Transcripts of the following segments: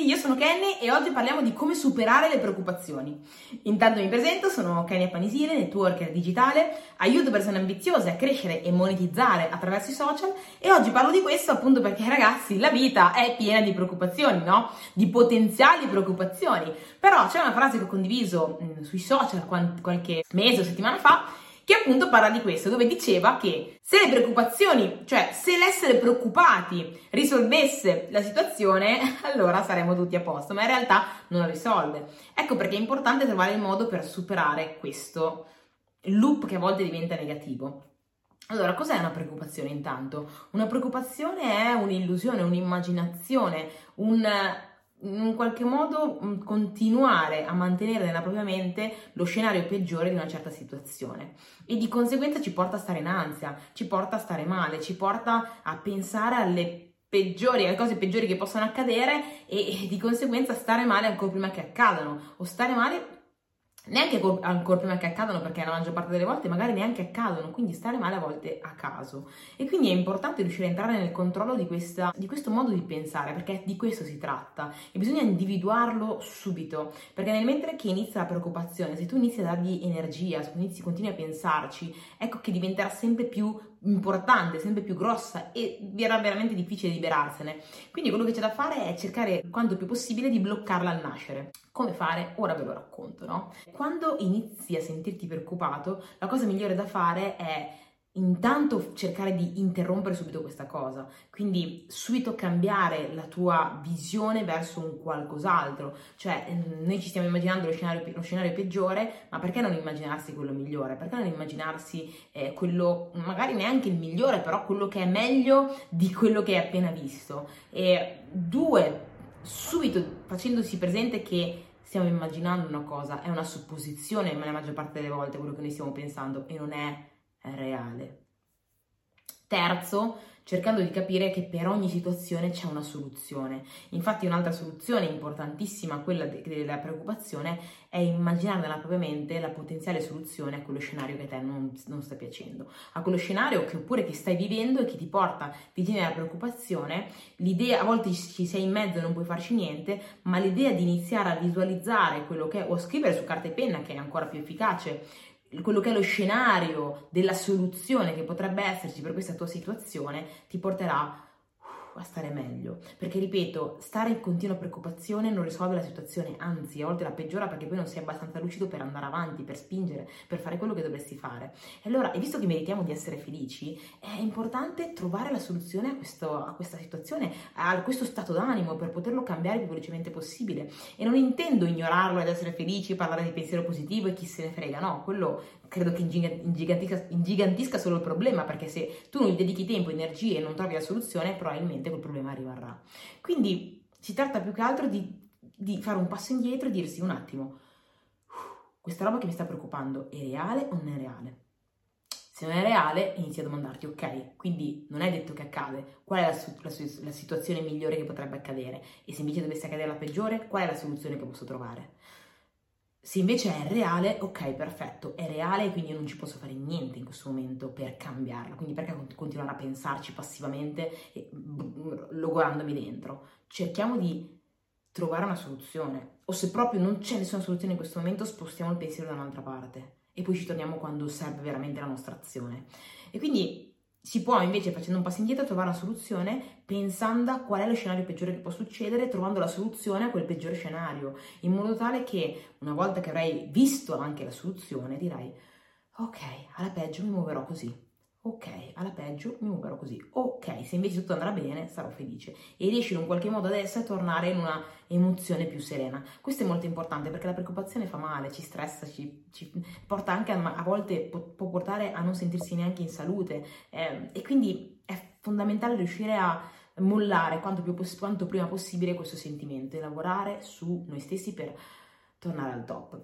io sono Kenny e oggi parliamo di come superare le preoccupazioni. Intanto mi presento, sono Kenny Panisile, networker digitale, aiuto persone ambiziose a crescere e monetizzare attraverso i social e oggi parlo di questo appunto perché ragazzi la vita è piena di preoccupazioni, no? Di potenziali preoccupazioni. Però c'è una frase che ho condiviso mh, sui social qualche mese o settimana fa che appunto parla di questo, dove diceva che se le preoccupazioni, cioè se l'essere preoccupati risolvesse la situazione, allora saremmo tutti a posto, ma in realtà non la risolve. Ecco perché è importante trovare il modo per superare questo loop che a volte diventa negativo. Allora, cos'è una preoccupazione intanto? Una preoccupazione è un'illusione, un'immaginazione, un in qualche modo mm, continuare a mantenere nella propria mente lo scenario peggiore di una certa situazione. E di conseguenza ci porta a stare in ansia, ci porta a stare male, ci porta a pensare alle peggiori, alle cose peggiori che possono accadere e, e di conseguenza stare male ancora prima che accadano o stare male neanche ancora prima che accadano, perché la maggior parte delle volte magari neanche accadono, quindi stare male a volte a caso. E quindi è importante riuscire a entrare nel controllo di, questa, di questo modo di pensare, perché di questo si tratta e bisogna individuarlo subito, perché nel mentre che inizia la preoccupazione, se tu inizi a dargli energia, se tu inizi, continui a pensarci, ecco che diventerà sempre più importante, sempre più grossa e verrà veramente difficile liberarsene. Quindi quello che c'è da fare è cercare quanto più possibile di bloccarla al nascere. Come fare? Ora ve lo racconto, no? Quando inizi a sentirti preoccupato, la cosa migliore da fare è intanto cercare di interrompere subito questa cosa, quindi subito cambiare la tua visione verso un qualcos'altro, cioè noi ci stiamo immaginando lo scenario, lo scenario peggiore, ma perché non immaginarsi quello migliore? Perché non immaginarsi eh, quello, magari neanche il migliore, però quello che è meglio di quello che hai appena visto? E due, subito facendosi presente che stiamo immaginando una cosa, è una supposizione, ma la maggior parte delle volte quello che noi stiamo pensando e non è reale. Terzo, cercando di capire che per ogni situazione c'è una soluzione. Infatti un'altra soluzione importantissima, quella de- della preoccupazione, è immaginare nella propria mente la potenziale soluzione a quello scenario che a te non, non sta piacendo, a quello scenario che oppure che stai vivendo e che ti porta vicino alla preoccupazione, l'idea, a volte ci sei in mezzo e non puoi farci niente, ma l'idea di iniziare a visualizzare quello che è, o a scrivere su carta e penna che è ancora più efficace, quello che è lo scenario della soluzione che potrebbe esserci per questa tua situazione ti porterà a stare meglio. Perché ripeto, stare in continua preoccupazione non risolve la situazione, anzi a volte la peggiora perché poi non sei abbastanza lucido per andare avanti, per spingere, per fare quello che dovresti fare. E allora, e visto che meritiamo di essere felici, è importante trovare la soluzione a, questo, a questa situazione, a questo stato d'animo per poterlo cambiare il più velocemente possibile. E non intendo ignorarlo ed essere felici, parlare di pensiero positivo e chi se ne frega, no, quello credo che ingigantisca, ingigantisca solo il problema, perché se tu non gli dedichi tempo, energie e non trovi la soluzione, probabilmente quel problema rimarrà. Quindi si tratta più che altro di, di fare un passo indietro e dirsi un attimo, questa roba che mi sta preoccupando è reale o non è reale? Se non è reale, inizi a domandarti, ok, quindi non è detto che accade, qual è la, la, la, situazione migliore che potrebbe accadere? E se invece dovesse accadere la peggiore, qual è la soluzione che posso trovare? Se invece è reale, ok, perfetto, è reale e quindi non ci posso fare niente in questo momento per cambiarla. Quindi perché continuare a pensarci passivamente e logorandomi dentro? Cerchiamo di trovare una soluzione. O se proprio non c'è nessuna soluzione in questo momento, spostiamo il pensiero da un'altra parte e poi ci torniamo quando serve veramente la nostra azione. E quindi si può invece, facendo un passo indietro, trovare una soluzione pensando a qual è lo scenario peggiore che può succedere, trovando la soluzione a quel peggiore scenario, in modo tale che una volta che avrai visto anche la soluzione, dirai, ok, alla peggio mi muoverò così. Ok, alla peggio mi muoverò così. Ok, se invece tutto andrà bene, sarò felice. E riesci in un qualche modo adesso a tornare in una emozione più serena. Questo è molto importante perché la preoccupazione fa male, ci stressa, ci, ci porta anche a, a volte può portare a non sentirsi neanche in salute. Eh, e quindi è fondamentale riuscire a mollare quanto, più, quanto prima possibile questo sentimento e lavorare su noi stessi per tornare al top.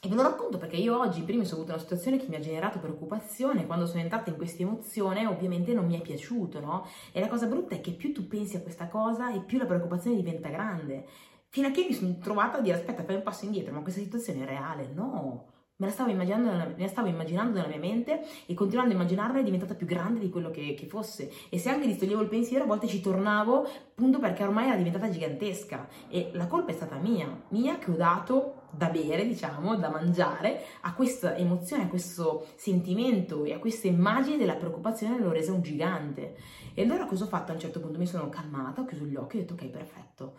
E ve lo racconto perché io oggi in primis ho avuto una situazione che mi ha generato preoccupazione, quando sono entrata in questa emozione ovviamente non mi è piaciuto, no? E la cosa brutta è che più tu pensi a questa cosa e più la preoccupazione diventa grande, fino a che mi sono trovata a dire aspetta fai un passo indietro, ma questa situazione è reale? No, Me la, stavo immaginando me la stavo immaginando nella mia mente e continuando a immaginarla è diventata più grande di quello che, che, fosse. E se anche distoglievo il pensiero, a volte ci tornavo appunto perché ormai era diventata gigantesca. E la colpa è stata mia, mia che ho dato da bere, diciamo, da mangiare a questa emozione, a questo sentimento e a questa immagine della preoccupazione l'ho resa un gigante. E allora cosa ho fatto? A un certo punto mi sono calmata, ho chiuso gli occhi e ho detto ok, perfetto.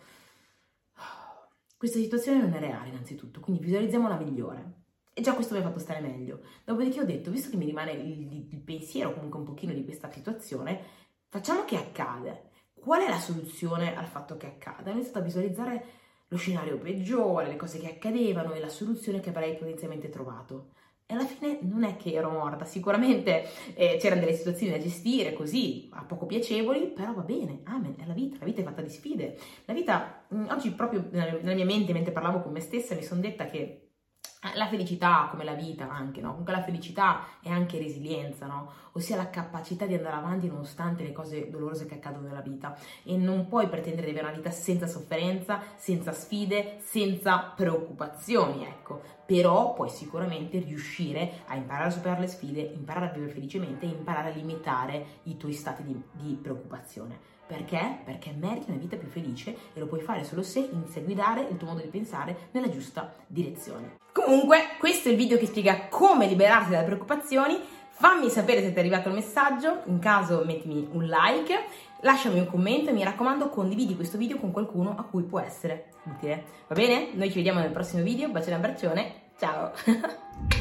Questa situazione non è reale innanzitutto, quindi visualizziamola migliore. E già questo mi ha fatto stare meglio. Dopodiché ho detto, visto che mi rimane il, il pensiero comunque un pochino di questa situazione, facciamo che accade. Qual è la soluzione al fatto che accada? Ho iniziato a visualizzare lo scenario peggiore, le cose che accadevano e la soluzione che avrei potenzialmente trovato. E alla fine non è che ero morta, sicuramente eh, c'erano delle situazioni da gestire così, a poco piacevoli, però va bene, amen, è la vita, la vita è fatta di sfide. La vita, mh, mm, oggi proprio nella mia mente, mentre parlavo con me stessa, mi sono detta che la felicità, come la vita anche, no? Comunque la felicità è anche resilienza, no? Ossia la capacità di andare avanti nonostante le cose dolorose che accadono nella vita. E non puoi pretendere di avere una vita senza sofferenza, senza sfide, senza preoccupazioni, ecco. Però puoi sicuramente riuscire a imparare a superare le sfide, imparare a vivere felicemente e imparare a limitare i tuoi stati di, di preoccupazione. Perché? Perché meriti una vita più felice e lo puoi fare solo se inizi a guidare il tuo modo di pensare nella giusta direzione. Comunque, questo è il video che spiega come liberarti dalle preoccupazioni. Fammi sapere se ti è arrivato il messaggio, in caso mettimi un like, lasciami un commento e mi raccomando condividi questo video con qualcuno a cui può essere utile. Va bene? Noi ci vediamo nel prossimo video, bacione e abbraccione, ciao!